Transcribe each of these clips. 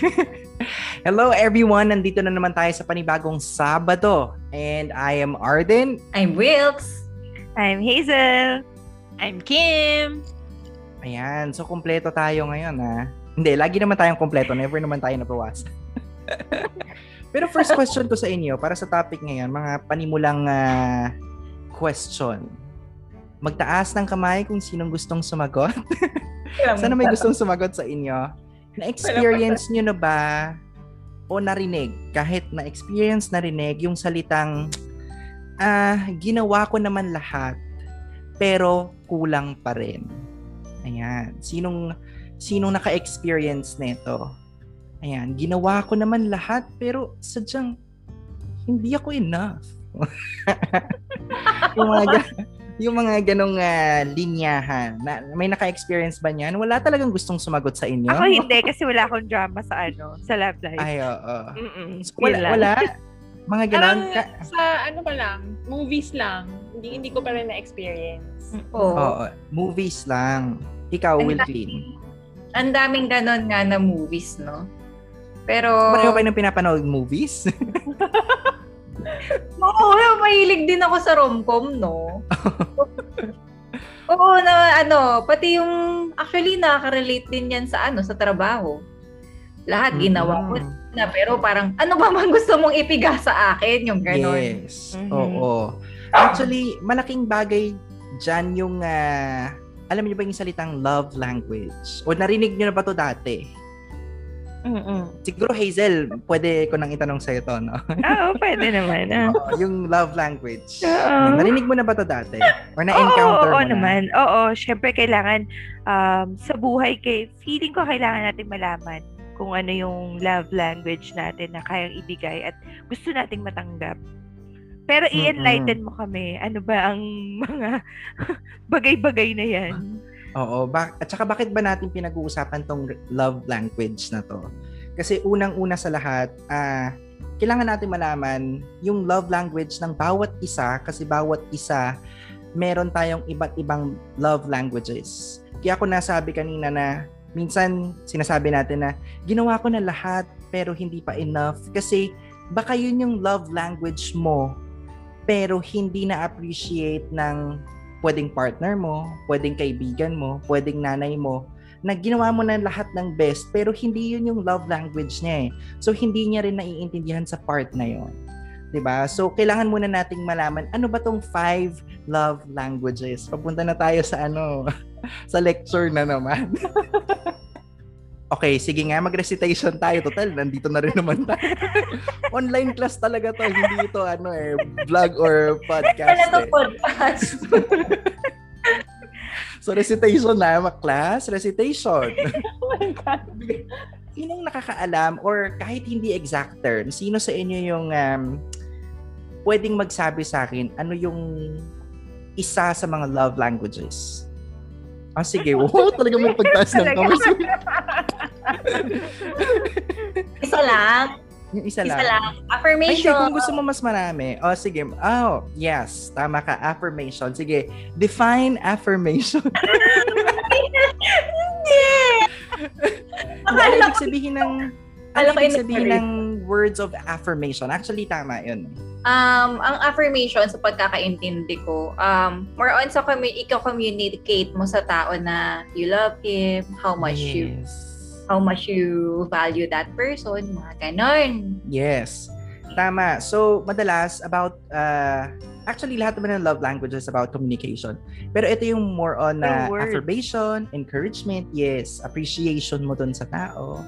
Hello everyone! Nandito na naman tayo sa panibagong Sabado. And I am Arden. I'm Wilkes. I'm Hazel. I'm Kim. Ayan, so kumpleto tayo ngayon ha. Hindi, lagi naman tayong kumpleto. Never naman tayo napawasan. Pero first question ko sa inyo, para sa topic ngayon, mga panimulang uh, question. Magtaas ng kamay kung sinong gustong sumagot. Sana may gustong sumagot sa inyo. Na-experience nyo na ba o narinig, kahit na-experience, narinig, yung salitang, ah, ginawa ko naman lahat, pero kulang pa rin. Ayan. Sinong, sinong naka-experience nito? Ayan. Ginawa ko naman lahat, pero sadyang, hindi ako enough. yung mga, yung mga ganong uh, linyahan, na, may naka-experience ba niyan? Wala talagang gustong sumagot sa inyo? Ako hindi, kasi wala akong drama sa ano, sa love life. Ay, oo. Mm-mm, So, wala, lang. wala. Mga ganon. Ka- sa ano pa lang, movies lang. Hindi hindi ko pa rin na-experience. Oo. Oo. Movies lang. Ikaw, Clean. Ang daming ganon nga na movies, no? Pero, Pareho kayo ng pinapanood movies? oo, mahilig din ako sa romcom, no? oo, na ano, pati yung, actually, nakaka-relate din yan sa ano, sa trabaho. Lahat ginawa ko Mm. na, pero parang, ano ba man gusto mong ipiga sa akin? Yung ganon. Yes. Mhm. Oo. Actually, malaking bagay dyan yung, ah, alam niyo ba yung salitang love language? O narinig niyo na ba to dati? Mm-mm. Siguro Hazel, pwede ko nang itanong sa'yo to, no? Oo, pwede naman. Ah. Oo, yung love language. Oo. Narinig mo na ba to dati? Or Oo, na-encounter oo, mo na? naman. Oo, syempre kailangan um, sa buhay kay feeling ko kailangan natin malaman kung ano yung love language natin na kayang ibigay at gusto nating matanggap. Pero i-enlighten mo kami, ano ba ang mga bagay-bagay na yan? Oo. Ba- at saka bakit ba natin pinag-uusapan tong love language na to? Kasi unang-una sa lahat, ah, kailangan natin malaman yung love language ng bawat isa kasi bawat isa meron tayong iba't ibang love languages. Kaya ako nasabi kanina na minsan sinasabi natin na ginawa ko na lahat pero hindi pa enough kasi baka yun yung love language mo pero hindi na-appreciate ng pwedeng partner mo, pwedeng kaibigan mo, pwedeng nanay mo, na ginawa mo na lahat ng best, pero hindi yun yung love language niya eh. So, hindi niya rin naiintindihan sa part na yun. 'Di ba? So, kailangan muna nating malaman, ano ba tong five love languages? Papunta na tayo sa ano, sa lecture na naman. Okay, sige nga, mag-recitation tayo. Total, nandito na rin naman tayo. Online class talaga to. Hindi ito, ano eh, vlog or podcast. Wala to eh. podcast. So, recitation na, mga class, recitation. Oh my God. Sinong nakakaalam or kahit hindi exact term, sino sa inyo yung um, pwedeng magsabi sa akin ano yung isa sa mga love languages? Ah, sige. Wow, talaga may pagtaas ng kamay. Isa lang. Yung isa Isa lang. lang. Ay, hindi, Affirmation. kung gusto mo mas marami. Oh, sige. Oh, yes. Tama ka. Affirmation. Sige. Define affirmation. Hindi. Ano ibig sabihin ng ano Akala ko ibig in- sabihin ng words of affirmation? Actually, tama yun. Um, ang affirmation sa pagkakaintindi ko, um, more on sa commu- ikaw communicate mo sa tao na you love him, how much you Yes. how much you value that person, mga ganon. Yes. Tama. So, madalas about, uh, actually lahat naman ng love languages about communication. Pero ito yung more on uh, The word. affirmation, encouragement, yes, appreciation mo dun sa tao.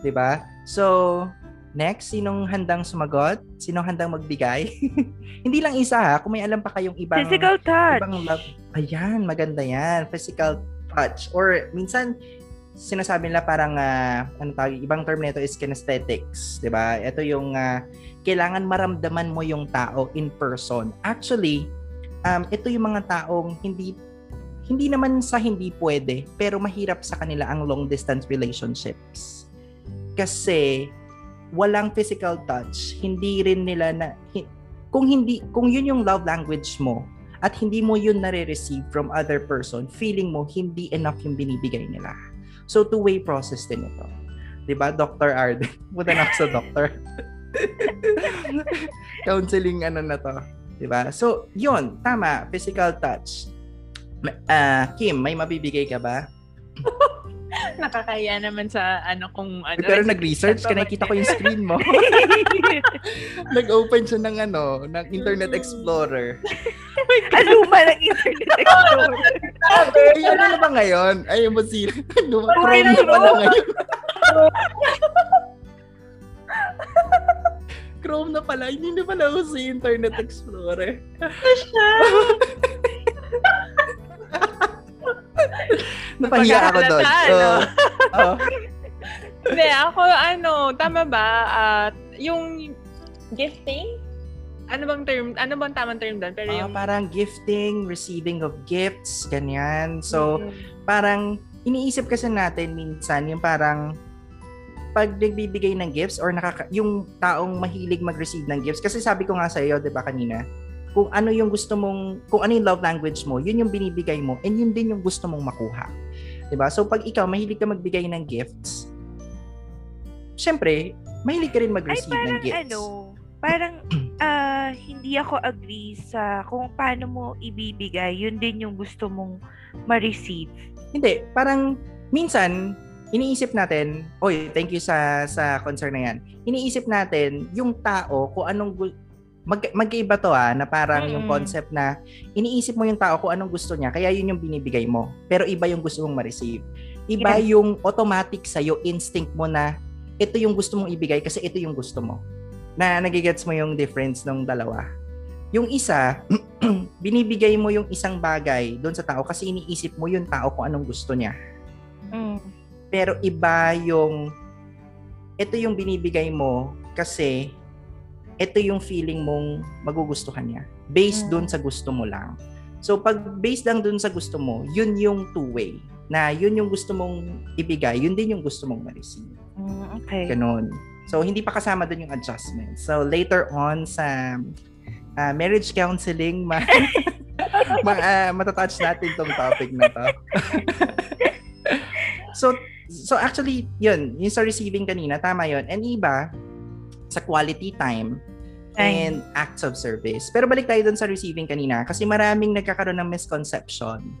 'Di ba? So, next, sinong handang sumagot? Sinong handang magbigay? Hindi lang isa ha, kung may alam pa kayong ibang Physical touch. ibang love. Ayan, maganda yan. Physical touch. Or minsan, sinasabi nila parang, ah, ano tawag, ibang term nito is kinesthetics. ba Ito yung, ah, kailangan maramdaman mo yung tao in person. Actually, um, ito yung mga taong hindi hindi naman sa hindi pwede, pero mahirap sa kanila ang long distance relationships. Kasi walang physical touch, hindi rin nila na kung hindi kung yun yung love language mo at hindi mo yun nare-receive from other person, feeling mo hindi enough yung binibigay nila. So two-way process din ito. 'Di ba? Dr. Arden. Punta na sa doctor. Counseling ano na to, 'di ba? So, 'yun, tama, physical touch. Ah, Kim, may mabibigay ka ba? Nakakaya naman sa ano kung ano. Pero nag-research ka, nakita ko yung screen mo. Nag-open siya ng ano, ng Internet Explorer. Aluma ng Internet Explorer. Ay, ano na ba ngayon? Ay, yung sila. Luma, Chrome na pala ngayon. Chrome na pala. Hindi na pala ako sa Internet Explorer. Napahiya ako doon. So, oh. Hindi, ako ano, tama ba? At yung gifting? Ano bang term? Ano bang tamang term doon? Pero Ah, yung parang gifting, receiving of gifts, ganyan. So, Mm. parang iniisip kasi natin minsan yung parang pag nagbibigay ng gifts or nakaka- yung taong mahilig mag-receive ng gifts kasi sabi ko nga sa iyo 'di ba kanina kung ano yung gusto mong kung ano yung love language mo yun yung binibigay mo and yun din yung gusto mong makuha 'di ba so pag ikaw mahilig ka magbigay ng gifts syempre mahilig ka rin Ay, mag-receive ng parang gifts ano, parang ah, hindi ako agree sa kung paano mo ibibigay, yun din yung gusto mong ma-receive. Hindi, parang minsan iniisip natin, oy, thank you sa sa concern na yan. Iniisip natin yung tao kung anong mag magkaiba to ah, na parang yung Mm. concept na iniisip mo yung tao kung anong gusto niya, kaya yun yung binibigay mo. Pero iba yung gusto mong ma-receive. Iba yung automatic sa instinct mo na ito yung gusto mong ibigay kasi ito yung gusto mo. Na nagigets mo yung difference ng dalawa. Yung isa, binibigay mo yung isang bagay doon sa tao kasi iniisip mo yung tao kung anong gusto niya. Mm. Pero iba yung ito yung binibigay mo kasi ito yung feeling mong magugustuhan niya. Based Mm. doon sa gusto mo lang. So pag based lang doon sa gusto mo, yun yung two-way. Na yun yung gusto mong ibigay, yun din yung gusto mong ma-receive. Mm, okay. Ganon. So, hindi pa kasama doon yung adjustment. So, later on sa ah, marriage counseling, ma, ma ah, matatouch natin tong topic na to. so, so actually, yun, yung sa receiving kanina, tama yun. And iba, sa quality time, and acts of service. Pero balik tayo dun sa receiving kanina kasi maraming nagkakaroon ng misconception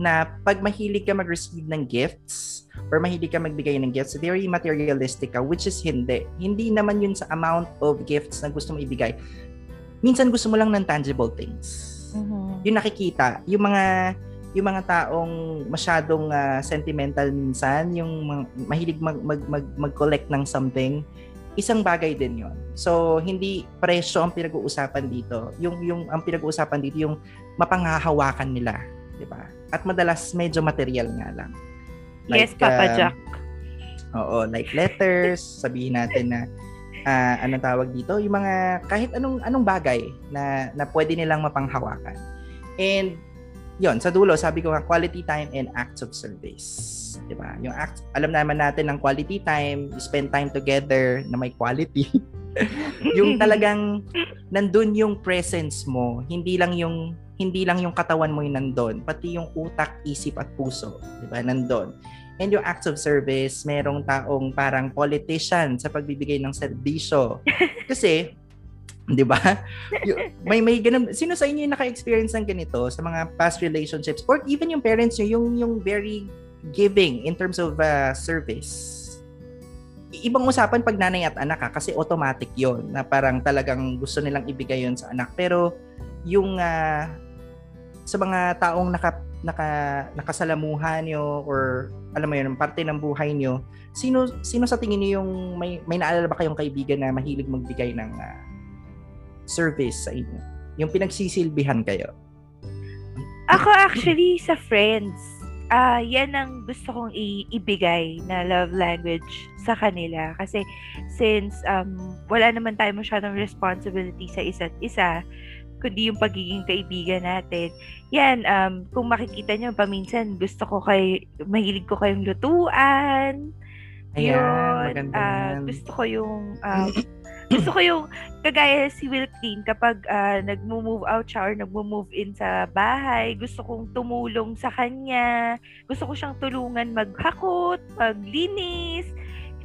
na pag mahilig ka mag-receive ng gifts or mahilig ka magbigay ng gifts, very materialistic ka, which is hindi. Hindi naman yun sa amount of gifts na gusto mo ibigay. Minsan gusto mo lang ng tangible things. Mhm. Yung nakikita, yung mga yung mga taong masyadong ah, sentimental minsan, yung mahilig mag, mag, mag, mag-collect ng something, isang bagay din yon. So, hindi presyo ang pinag-uusapan dito. Yung, yung ang pinag-uusapan dito, yung mapanghahawakan nila. di ba? At madalas medyo material nga lang. Yes, Like, Papa um, Jack. Oo, like letters, sabihin natin na ah anong tawag dito, yung mga kahit anong anong bagay na na pwede nilang mapanghawakan. And yon sa dulo, sabi ko nga quality time and acts of service. 'Di ba? Yung act, alam naman natin ng quality time, spend time together na may quality. yung talagang nandun yung presence mo, hindi lang yung hindi lang yung katawan mo yung nandun, pati yung utak, isip at puso, 'di ba? Nandun. And yung acts of service, merong taong parang politician sa pagbibigay ng serbisyo. Kasi, di ba? May may ganun. Sino sa inyo yung naka-experience ng ganito sa mga past relationships or even yung parents nyo, yung, yung very giving in terms of uh, service? Ibang usapan pag nanay at anak ha, kasi automatic yon na parang talagang gusto nilang ibigay yon sa anak. Pero yung ah, sa mga taong naka, naka, nakasalamuhan nyo or alam mo yun, parte ng buhay nyo, sino sino sa tingin niyo yung may may naalala ba kayong kaibigan na mahilig magbigay ng ah, service sa inyo? Yung pinagsisilbihan kayo. Ako actually sa friends, ah yan ang gusto kong i- ibigay na love language sa kanila kasi since um wala naman tayo masyadong responsibility sa isa't isa kundi yung pagiging kaibigan natin. Yan, um, kung makikita nyo, paminsan gusto ko kay, mahilig ko kayong lutuan. Ayan, Yun, maganda yan. gusto ko yung um, gusto ko yung kagaya si Will Clean kapag ah, nagmo-move out siya or nagmo-move in sa bahay, gusto kong tumulong sa kanya. Gusto ko siyang tulungan maghakot, maglinis.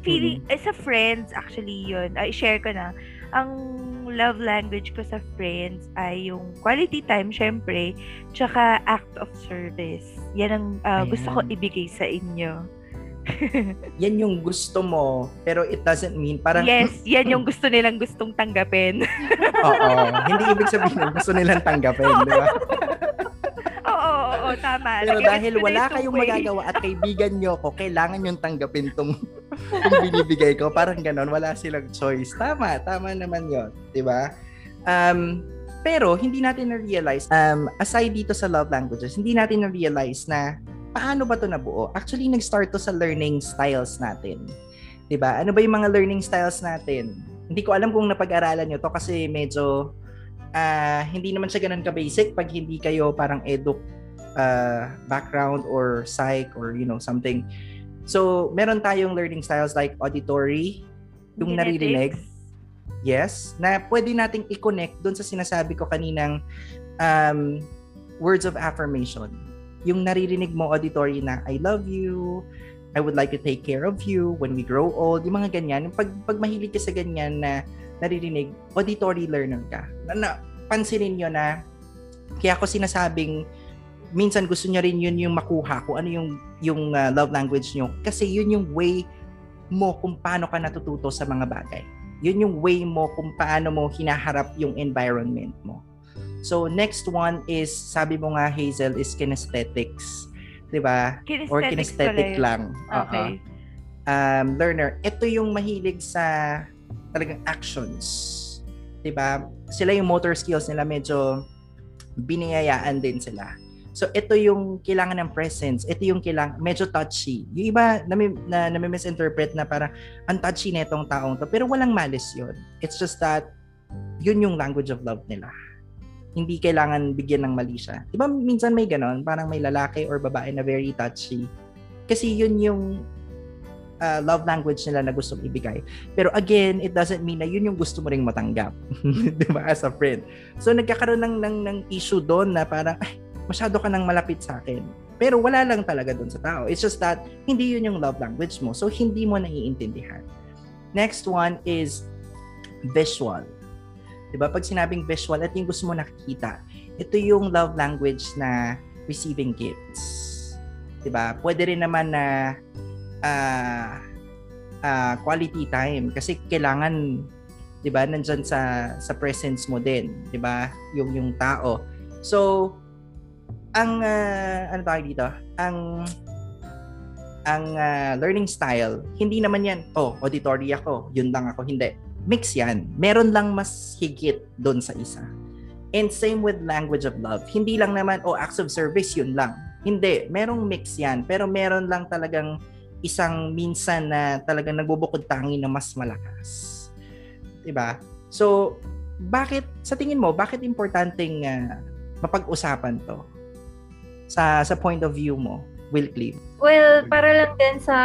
feeling, eh, sa friends, actually, yun. Ay, share ko na. Ang love language ko sa friends ay yung quality time, syempre, tsaka act of service. Yan ang ah, gusto ko ibigay sa inyo. Yan yung gusto mo, pero it doesn't mean parang yes, yan yung gusto nilang gustong tanggapin. Oo, hindi ibig sabihin gusto nilang tanggapin, di ba? oo, oo, oo, tama. Pero dahil wala kayong magagawa at kaibigan nyo ko, kailangan yung tanggapin tong, tong binibigay ko. Parang ganon, wala silang choice. Tama, tama naman yon di ba? Um, pero hindi natin na-realize, um, aside dito sa love languages, hindi natin na-realize na paano ba to nabuo? Actually, nag-start to sa learning styles natin. 'Di ba? Ano ba yung mga learning styles natin? Hindi ko alam kung napag-aralan nyo to kasi medyo ah, hindi naman siya ganun ka-basic pag hindi kayo parang edu uh, background or psych or you know something. So, meron tayong learning styles like auditory, yung naririnig. Genetics. Yes, na pwede nating i-connect doon sa sinasabi ko kaninang um, words of affirmation. Yung naririnig mo auditory na I love you, I would like to take care of you when we grow old, yung mga ganyan. Pag, pag mahilig ka sa ganyan na naririnig, auditory learner ka. Na, na pansinin nyo na kaya ako sinasabing minsan gusto niya rin yun yung makuha kung ano yung yung uh, love language nyo kasi yun yung way mo kung paano ka natututo sa mga bagay yun yung way mo kung paano mo hinaharap yung environment mo. So, next one is, sabi mo nga, Hazel, is kinesthetics. 'Di ba? Or kinesthetic lang. Oo. Okay. Um, learner, ito yung mahilig sa talagang actions. 'Di ba? Sila yung motor skills nila medyo biniyayaan din sila. So, ito yung kailangan ng presence. Ito yung kailangan, medyo touchy. Yung iba, nami, na, nami-misinterpret na parang, ang touchy na itong taong to. Pero walang malis yun. It's just that, yun yung language of love nila. Hindi kailangan bigyan ng mali siya. Di ba minsan may ganon? Parang may lalaki or babae na very touchy. Kasi yun yung uh, love language nila na gustong ibigay. Pero again, it doesn't mean na yun yung gusto mo ring matanggap. di ba? As a friend. So nagkakaroon ng, ng, ng issue doon na parang, ay, masyado ka nang malapit sa akin. Pero wala lang talaga doon sa tao. It's just that hindi yun yung love language mo. So hindi mo naiintindihan. Next one is visual. 'Di ba? Pag sinabing visual, at yung gusto mo nakikita, ito yung love language na receiving gifts. 'Di ba? Pwede rin naman na ah ah, quality time kasi kailangan 'di ba nandiyan sa sa presence mo din, 'di ba? Yung yung tao. So ang ah, ano tawag dito? Ang ang ah, learning style, hindi naman yan, oh, auditory ako, yun lang ako, hindi. Mix yan. Meron lang mas higit doon sa isa. And same with language of love. Hindi lang naman, oh, acts of service, yun lang. Hindi. Merong mix yan. Pero meron lang talagang isang minsan na talagang nagbubukod tangi na mas malakas. ba? So, bakit, sa tingin mo, bakit importanteng ah, mapag-usapan to? Sa sa point of view mo, Will Cleve? Well, para lang din sa,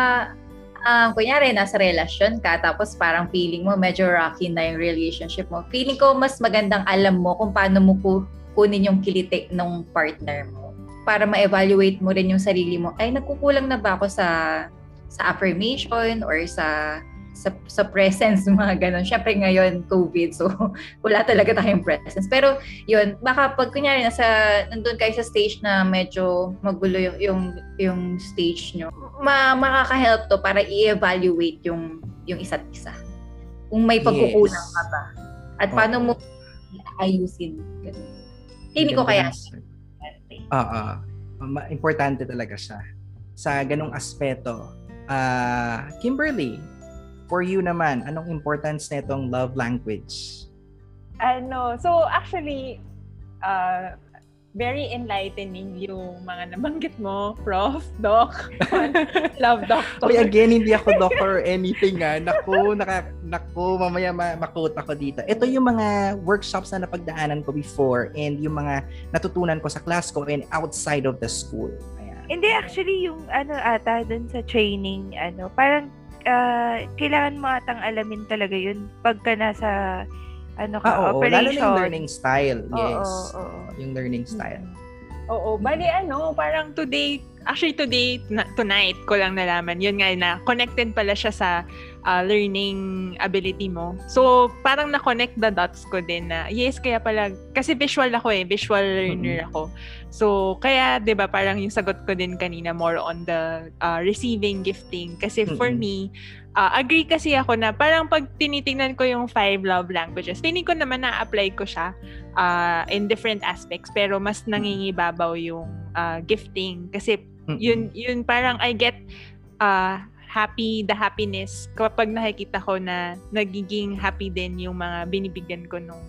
um, kunyari, nasa relasyon ka, tapos parang feeling mo medyo rocky na yung relationship mo. Feeling ko mas magandang alam mo kung paano mo ku- kunin yung kilite ng partner mo. Para ma-evaluate mo rin yung sarili mo, ay, nagkukulang na ba ako sa sa affirmation or sa sa, sa presence, mga ganun. Siyempre ngayon, COVID, so wala talaga tayong presence. Pero yun, baka pag kunyari nasa, nandun kayo sa stage na medyo magulo yung, yung, yung stage nyo, ma, makaka-help to para i-evaluate yung, yung isa't isa. Kung may pagkukulang Yes. ka ba. At paano mo ayusin. Ganun. Hindi ko kaya. Oo. Ma- importante talaga siya. Sa ganong aspeto. Ah, Kimberly, for you naman, anong importance nitong love language? Ano, so actually, uh, very enlightening yung mga nabanggit mo, Prof, Doc, Love Doctor. Oy, again, hindi ako doctor or anything ah. Naku, naka, naku, mamaya ma- makot ako dito. Ito yung mga workshops na napagdaanan ko before and yung mga natutunan ko sa class ko and outside of the school. Ayan. Hindi, actually, yung ano ata dun sa training, ano, parang ah, kailangan mo atang alamin talaga yun pagka nasa ano ka, Ah, oo. Lalo operation. na yung learning style. Oo, Yes. oo, oo. Yung learning style. Oo, bali ano, parang today, actually today, tonight ko lang nalaman, yun nga na connected pala siya sa uh, learning ability mo. So, parang na-connect the dots ko din na, yes, kaya pala, kasi visual ako eh, visual learner ako. So, kaya, di ba, parang yung sagot ko din kanina, more on the uh, receiving gifting. Kasi mm-hmm. for me, uh, agree kasi ako na parang pag tinitingnan ko yung five love languages, feeling ko naman na-apply ko siya uh, in different aspects, pero mas nangingibabaw yung uh, gifting. Kasi, yun, yun parang I get uh, happy, the happiness kapag nakikita ko na nagiging happy din yung mga binibigyan ko nung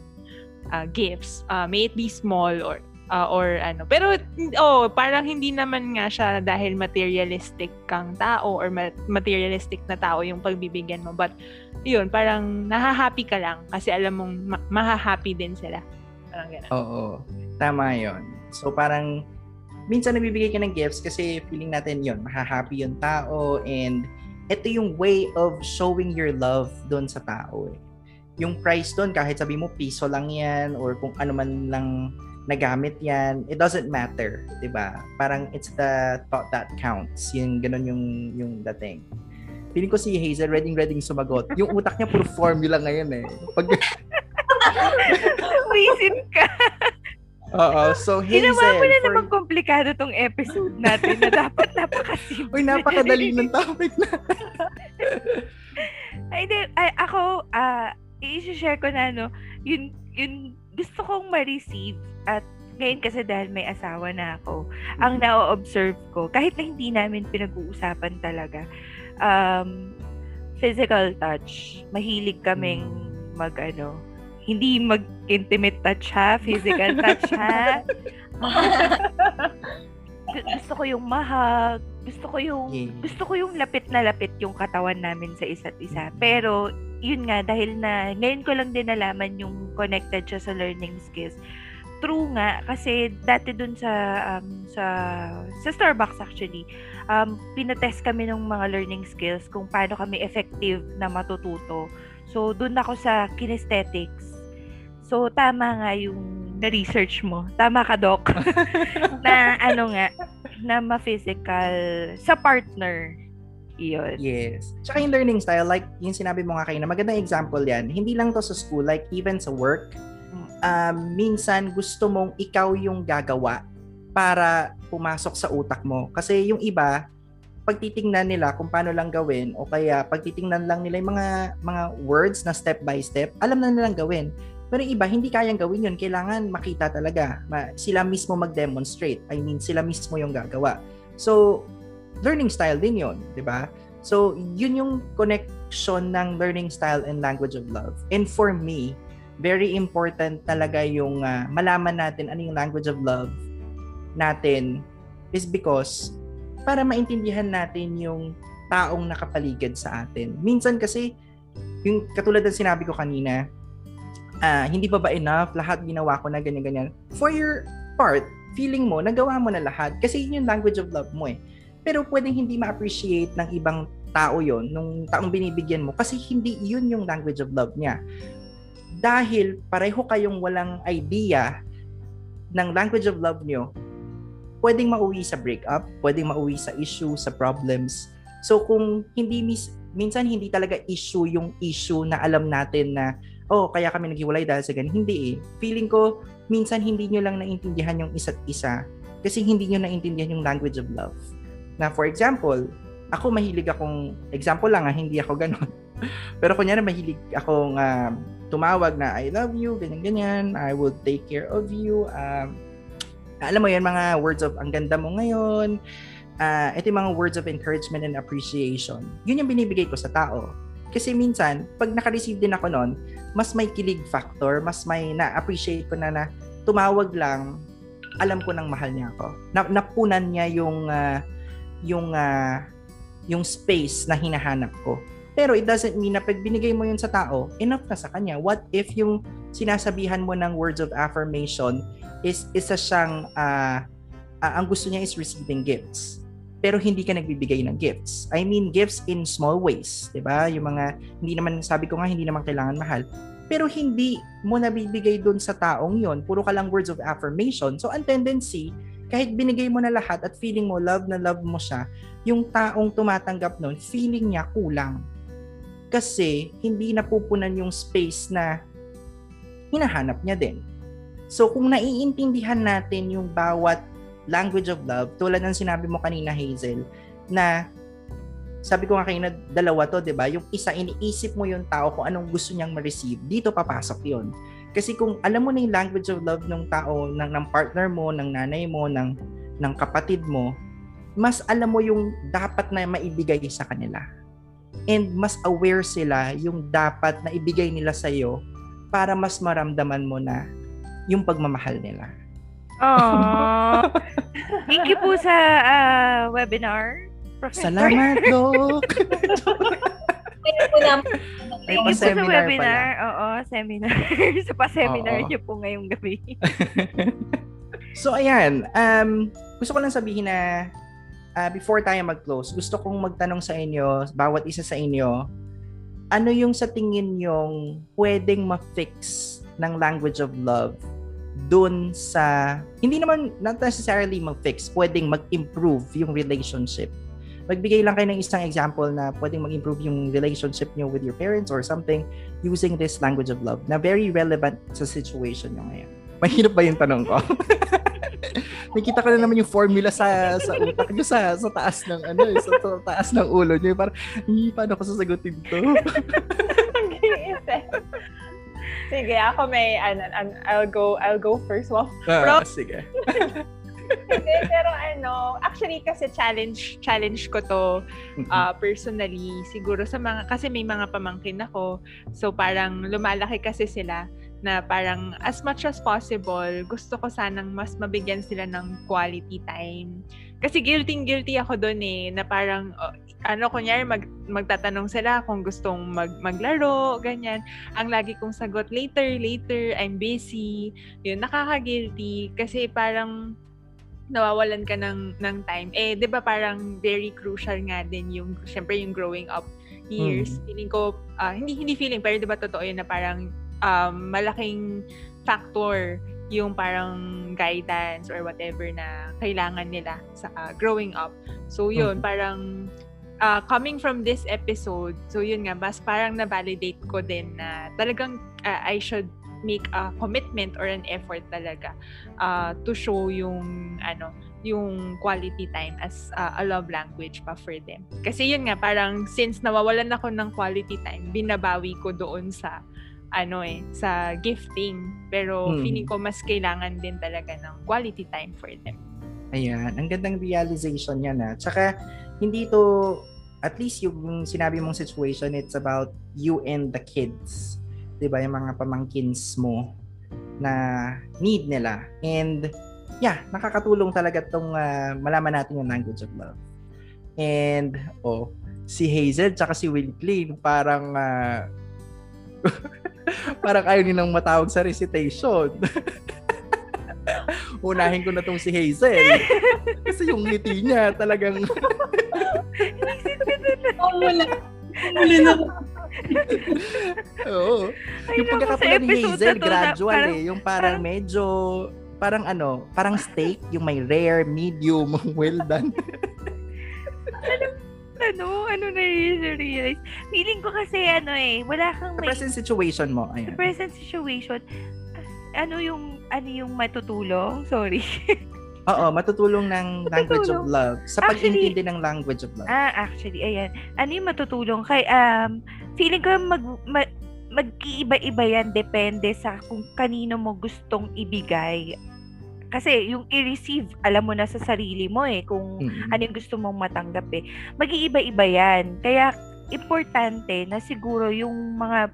uh, gifts. Uh, may it be small or uh, or ano. Pero oh, parang hindi naman nga siya dahil materialistic kang tao or materialistic na tao yung pagbibigyan mo. But yun, parang nahahappy ka lang kasi alam mong ma- mahahappy din sila. Parang ganun. Oo. Tama yon So parang minsan nabibigay ka ng gifts kasi feeling natin yon mahahappy yung tao and ito yung way of showing your love doon sa tao eh. Yung price doon, kahit sabi mo piso lang yan or kung ano man lang nagamit yan, it doesn't matter, 'di ba? Parang it's the thought that counts. Yung ganun yung yung dating. Feeling ko si Hazel ready ready sumagot. Yung utak niya puro formula ngayon eh. Pag Wisin ka. Oo. So, Hazel. Ginawa mo na for... naman komplikado tong episode natin na dapat napakasimple. Uy, napakadali ng topic na. ay, di, ay, ako, uh, i-share ko na, no, yun, yun, gusto kong ma-receive at ngayon kasi dahil may asawa na ako, ang mm-hmm. na-observe ko, kahit na hindi namin pinag-uusapan talaga, um, physical touch. Mahilig kaming mm. mag, ano, hindi mag-intimate touch ha, physical touch ha. gusto ko yung mahag, gusto ko yung yes. gusto ko yung lapit na lapit yung katawan namin sa isa't isa. Pero yun nga dahil na ngayon ko lang din nalaman yung connected siya sa learning skills. True nga kasi dati dun sa um, sa sa Starbucks actually, um pinatest kami ng mga learning skills kung paano kami effective na matututo. So doon ako sa kinesthetics So, tama nga yung na-research mo. Tama ka, Doc. na ano nga, na ma-physical sa partner. Iyon. Yes. Tsaka yung learning style, like yung sinabi mo nga kayo na magandang example yan. Hindi lang to sa school, like even sa work, um, minsan gusto mong ikaw yung gagawa para pumasok sa utak mo. Kasi yung iba, pagtitingnan nila kung paano lang gawin o kaya pagtitingnan lang nila yung mga mga words na step by step, alam na nilang gawin. Pero iba, hindi kayang gawin yun. Kailangan makita talaga. Ma- sila mismo mag-demonstrate. I mean, sila mismo yung gagawa. So, learning style din yun, di ba? So, yun yung connection ng learning style and language of love. And for me, very important talaga yung uh, malaman natin ano yung language of love natin is because para maintindihan natin yung taong nakapaligid sa atin. Minsan kasi, yung katulad ng sinabi ko kanina, uh, hindi pa ba enough, lahat ginawa ko na ganyan-ganyan. For your part, feeling mo, nagawa mo na lahat. Kasi yun yung language of love mo eh. Pero pwedeng hindi ma-appreciate ng ibang tao yon nung taong binibigyan mo kasi hindi yun yung language of love niya. Dahil pareho kayong walang idea ng language of love niyo, pwedeng mauwi sa breakup, pwedeng mauwi sa issue, sa problems. So kung hindi mis minsan hindi talaga issue yung issue na alam natin na oh, kaya kami naghiwalay dahil sa ganun. Hindi eh. Feeling ko, minsan hindi nyo lang naintindihan yung isa't isa kasi hindi nyo naintindihan yung language of love. Na for example, ako mahilig akong, example lang ha, hindi ako ganun. Pero kunyari mahilig akong uh, tumawag na I love you, ganyan-ganyan, I will take care of you. Um, alam mo yan, mga words of ang ganda mo ngayon, uh, ito yung mga words of encouragement and appreciation. Yun yung binibigay ko sa tao. Kasi minsan, pag naka-receive din ako noon, mas may kilig factor, mas may na-appreciate ko na na tumawag lang, alam ko nang mahal niya ako. Na, napunan niya yung uh, yung uh, yung space na hinahanap ko. Pero it doesn't mean na pag binigay mo yun sa tao, enough na sa kanya. What if yung sinasabihan mo ng words of affirmation is isa siyang uh, uh, ang gusto niya is receiving gifts pero hindi ka nagbibigay ng gifts. I mean, gifts in small ways, 'di ba? Yung mga hindi naman sabi ko nga hindi naman kailangan mahal, pero hindi mo nabibigay doon sa taong 'yon. Puro ka lang words of affirmation. So, ang tendency kahit binigay mo na lahat at feeling mo love na love mo siya, yung taong tumatanggap nun, feeling niya kulang. Kasi hindi napupunan yung space na hinahanap niya din. So kung naiintindihan natin yung bawat language of love, tulad ng sinabi mo kanina Hazel, na sabi ko nga kanina, dalawa to, di ba? Yung isa, iniisip mo yung tao kung anong gusto niyang ma-receive, dito papasok yon Kasi kung alam mo na yung language of love ng tao, ng, ng partner mo, ng nanay mo, ng, ng kapatid mo, mas alam mo yung dapat na maibigay sa kanila. And mas aware sila yung dapat na ibigay nila sa iyo para mas maramdaman mo na yung pagmamahal nila. Aww. Thank you po sa uh, webinar. Professor. Salamat, Doc! Kaya po naman, May Thank you po sa webinar. Oo, seminar. sa pa-seminar niyo po ngayong gabi. so, ayan. Um, gusto ko lang sabihin na uh, before tayo mag-close, gusto kong magtanong sa inyo, bawat isa sa inyo, ano yung sa tingin yung pwedeng ma-fix ng language of love dun sa, hindi naman not necessarily mag-fix, pwedeng mag-improve yung relationship. Magbigay lang kayo ng isang example na pwedeng mag-improve yung relationship nyo with your parents or something using this language of love na very relevant sa situation nyo ngayon. Mahirap ba yung tanong ko? Nakita ko na naman yung formula sa sa utak nyo sa sa taas ng ano eh, sa, sa taas ng ulo nyo. Parang, "Hi, paano ko sasagutin to? Sige, ako may, ano, an- I'll go, I'll go first. Well, Ah, sige. Hindi, pero ano, actually kasi challenge challenge ko to uh, personally siguro sa mga kasi may mga pamangkin ako. So parang lumalaki kasi sila na parang as much as possible gusto ko sanang mas mabigyan sila ng quality time. Kasi guilty guilty ako doon eh na parang oh, ano kunyari mag magtatanong sila kung gustong mag maglaro ganyan. Ang lagi kong sagot later later I'm busy. Yun nakaka-guilty kasi parang nawawalan ka ng ng time. Eh, 'di ba parang very crucial nga din yung syempre yung growing up years. Feeling ko ah, hindi hindi feeling pero 'di ba totoo yun na parang um, malaking factor yung parang guidance or whatever na kailangan nila sa ah, growing up. So yun, Mhm. parang ah, coming from this episode, so yun nga, mas parang na-validate ko din na talagang ah, I should make a commitment or an effort talaga uh, to show yung ano yung quality time as uh, a love language pa for them. Kasi yun nga parang since nawawalan ako ng quality time, binabawi ko doon sa ano eh sa gifting. Pero Hmm. feeling ko mas kailangan din talaga ng quality time for them. Ayan, ang gandang realization yan na. Tsaka, hindi to, at least yung sinabi mong situation, it's about you and the kids. 'Di ba Yung mga pamangkins mo na need nila. And, yeah, nakakatulong talaga tong ah, malaman natin yung language of love. And, oh, si Hazel tsaka si Will Clean, parang, ah, parang ayaw nilang matawag sa recitation. Unahin ko na tong si Hazel. Kasi yung ngiti niya talagang oh, wala. Na. oo. Yung pagkakapula ni Hazel gradual parang- eh, yung parang medyo parang ano, parang steak, yung may rare, medium, well done. ano, ano na realize. Feeling ko kasi ano eh, wala kang may present situation mo, ayan. present situation, ano yung ano yung matutulong? Sorry. Oo, matutulong ng language of Matutulong. love. Sa Actually- pag-intindi ng language of love. ah, actually, ayan. Ano yung matutulong? Kay, um, feeling ko mag, ma, mag-iiba-iba yan depende sa kung kanino mo gustong ibigay. Kasi yung i-receive, alam mo na sa sarili mo eh, kung Mm. ano yung gusto mong matanggap eh. Mag-iiba-iba yan. Kaya, importante na siguro yung mga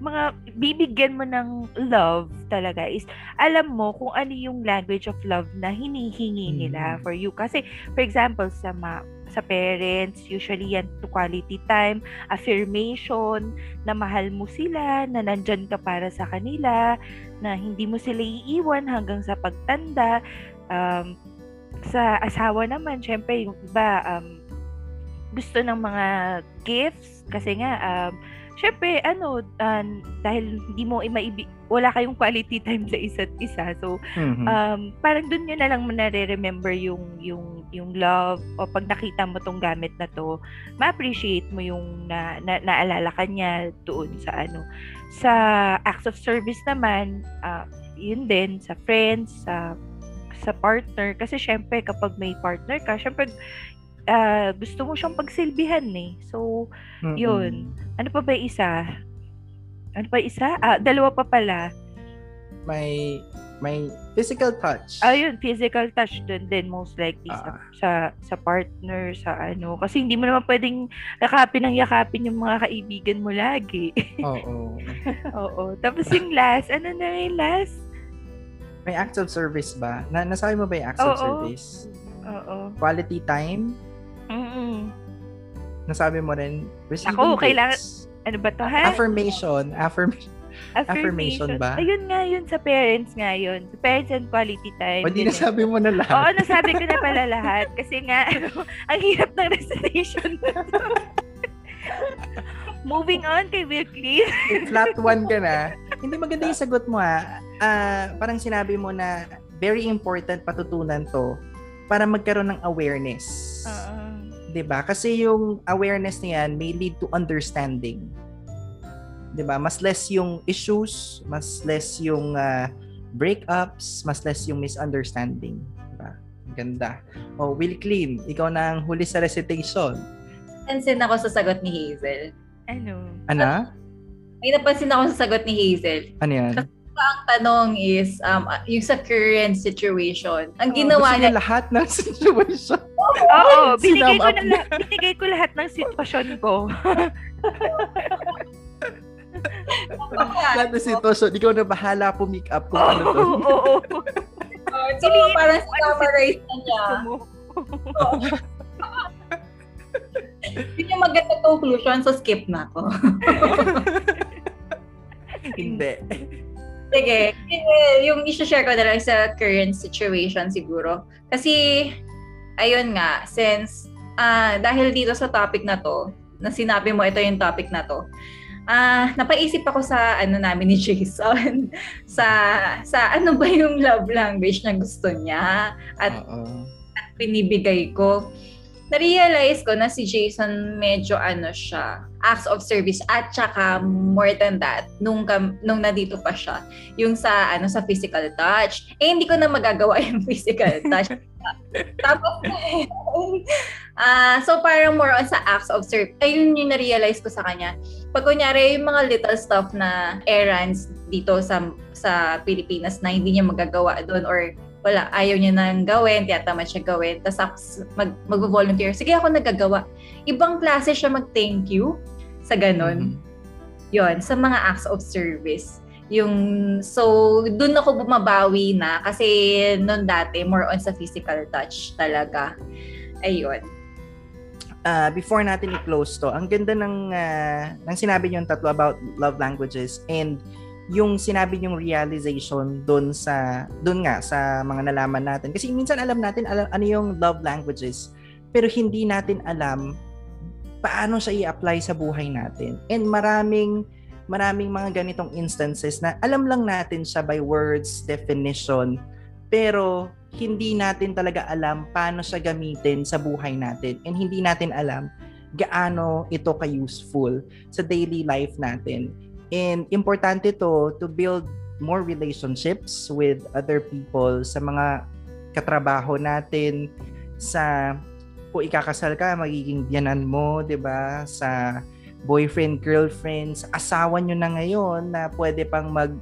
mga bibigyan mo ng love talaga is alam mo kung ano yung language of love na hinihingi nila Mm. for you. Kasi, for example, sa ma- sa parents, usually yan to quality time, affirmation, na mahal mo sila, na nandyan ka para sa kanila, na hindi mo sila iiwan hanggang sa pagtanda. Um, sa asawa naman, syempre, yung iba, um, gusto ng mga gifts, kasi nga, um, syempre, ano, uh, dahil hindi mo maibi, wala kayong quality time sa isa't isa. So, Mhm. um, parang dun nyo na lang nare-remember yung, yung, yung love o pag nakita mo tong gamit na to, ma-appreciate mo yung na, na, naalala ka niya doon sa ano. Sa acts of service naman, uh, yun din, sa friends, sa sa partner. Kasi syempre, kapag may partner ka, syempre, ah, gusto mo siyang pagsilbihan eh. So, Mm-mm. yun. Ano pa ba isa? Ano pa isa? Ah, dalawa pa pala. May may physical touch. Ah, yun, physical touch dun din most likely sa, Ah. sa sa partner, sa ano. Kasi hindi mo naman pwedeng yakapin ng yakapin yung mga kaibigan mo lagi. Oo. Oo. Tapos yung last, ano na yung last? May acts of service ba? Na nasabi mo ba yung acts of Oo. service? Oo. Quality time? Nasabi mo rin receiving Ako, kailangan- gifts. Ano ba to, ha? Affirmation. Affirmation. affirmation ba? Ayun nga yun sa parents nga yun. Sa parents and quality time. O di eh. nasabi mo na lahat. Oo, nasabi ko na pala lahat. Kasi nga, ano, ang hirap ng recitation na. Moving on kay Will Clean. Flat one ka na. Hindi maganda yung sagot mo ha. Ah, parang sinabi mo na very important patutunan to para magkaroon ng awareness. Oo. 'Di ba? Kasi yung awareness niyan may lead to understanding. 'Di ba? Mas less yung issues, mas less yung ah, breakups, mas less yung misunderstanding. 'Di ba? Ganda. Oh, Will Clean, ikaw na ang huli sa recitation. Pansin ako sa sagot ni Hazel. Ano? Ano? May napansin ako sa sagot ni Hazel. Ano yan? Ang tanong is, um, yung sa current situation. Ang Oh, ginawa niya, lahat ng situation. Oo, binigay ko na lahat, binigay ko lahat ng sitwasyon ko. lahat ng sitwasyon. Ikaw na bahala po make up kung ano to. Oo, oo. so, parang summarize na niya. Yun yung magandang conclusion, so skip na ako. Hindi. Sige, yung isi-share ko na lang sa current situation siguro. Kasi, ayun nga, since, ah dahil dito sa topic na to, na sinabi mo ito yung topic na to, ah napaisip ako sa ano namin ni Jason, sa, sa ano ba yung love language na gusto niya at Oo. pinibigay ko. Na-realize ko na si Jason medyo ano siya, acts of service at saka more than that, nung, nung nandito pa siya, yung sa ano sa physical touch. Eh, hindi ko na magagawa yung physical touch. Tapos, ah so parang more on sa acts of service. Ayun yung na-realize ko sa kanya. Pag kunyari, yung mga little stuff na errands dito sa sa Pilipinas na hindi niya magagawa doon or wala, ayaw niya nang gawin, tiyatamad siya gawin, tapos mag, mag-volunteer. Sige, ako nagagawa. Ibang klase siya mag-thank you sa ganon. Mhm. Yon sa mga acts of service. Yung, so, dun ako bumabawi na kasi noon dati, more on sa physical touch talaga. Ayun. Ah, before natin i-close to, ang ganda ng, ah, ng sinabi niyo tatlo about love languages and yung sinabi niyong realization doon sa doon nga sa mga nalaman natin. Kasi minsan alam natin alam, ano yung love languages pero hindi natin alam paano siya i-apply sa buhay natin. And maraming maraming mga ganitong instances na alam lang natin siya by words definition pero hindi natin talaga alam paano siya gamitin sa buhay natin. And hindi natin alam gaano ito ka-useful sa daily life natin. And importante to to build more relationships with other people sa mga katrabaho natin. Sa kung ikakasal ka magiging biyanan mo 'di ba? Sa boyfriend girlfriend sa asawa nyo na ngayon na pwede pang mag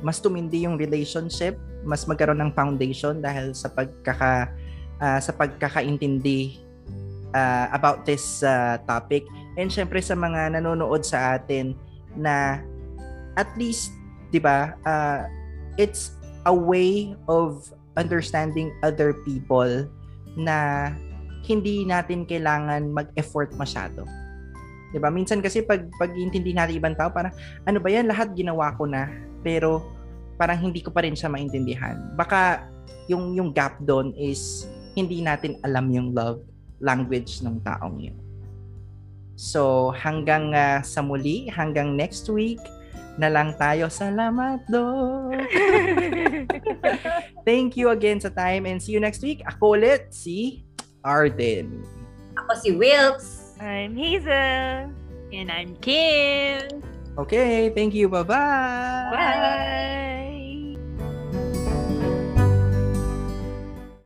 mas tumindi yung relationship mas magkaroon ng foundation dahil sa pagkaka ah, sa pagkakaintindi ah, about this ah, topic. And syempre sa mga nanonood sa atin na at least 'di ba ah, it's a way of understanding other people na hindi natin kailangan mag-effort masyado. 'Di ba? Minsan kasi pag pag-intindi natin ibang tao parang ano ba 'yan lahat ginawa ko na pero parang hindi ko pa rin siya maintindihan. Baka yung yung gap doon is hindi natin alam yung love language ng taong yun. So, hanggang ah, sa muli, hanggang next week na lang tayo. Salamat, Lord! Thank you again sa time and see you next week. Ako ulit, si Arden. Ako si Wilkes. I'm Hazel. And I'm Kim. Okay, thank you. Bye-bye! Bye!